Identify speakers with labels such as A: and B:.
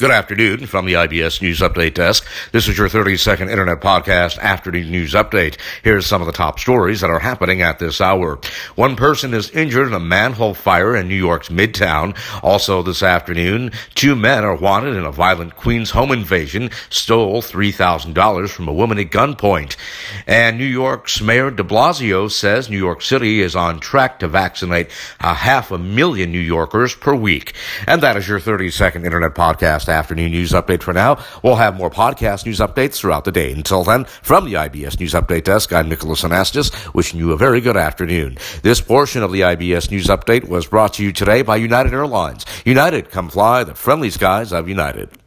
A: Good afternoon from the IBS News Update Desk. This is your 30 second Internet Podcast Afternoon News Update. Here's some of the top stories that are happening at this hour. One person is injured in a manhole fire in New York's Midtown. Also this afternoon, two men are wanted in a violent Queens home invasion, stole $3,000 from a woman at gunpoint. And New York's Mayor de Blasio says New York City is on track to vaccinate a half a million New Yorkers per week. And that is your 30 second Internet Podcast afternoon news update for now. We'll have more podcast news updates throughout the day. Until then, from the IBS News Update Desk, I'm Nicholas Anastas, wishing you a very good afternoon. This portion of the IBS News Update was brought to you today by United Airlines. United, come fly the friendly skies of United.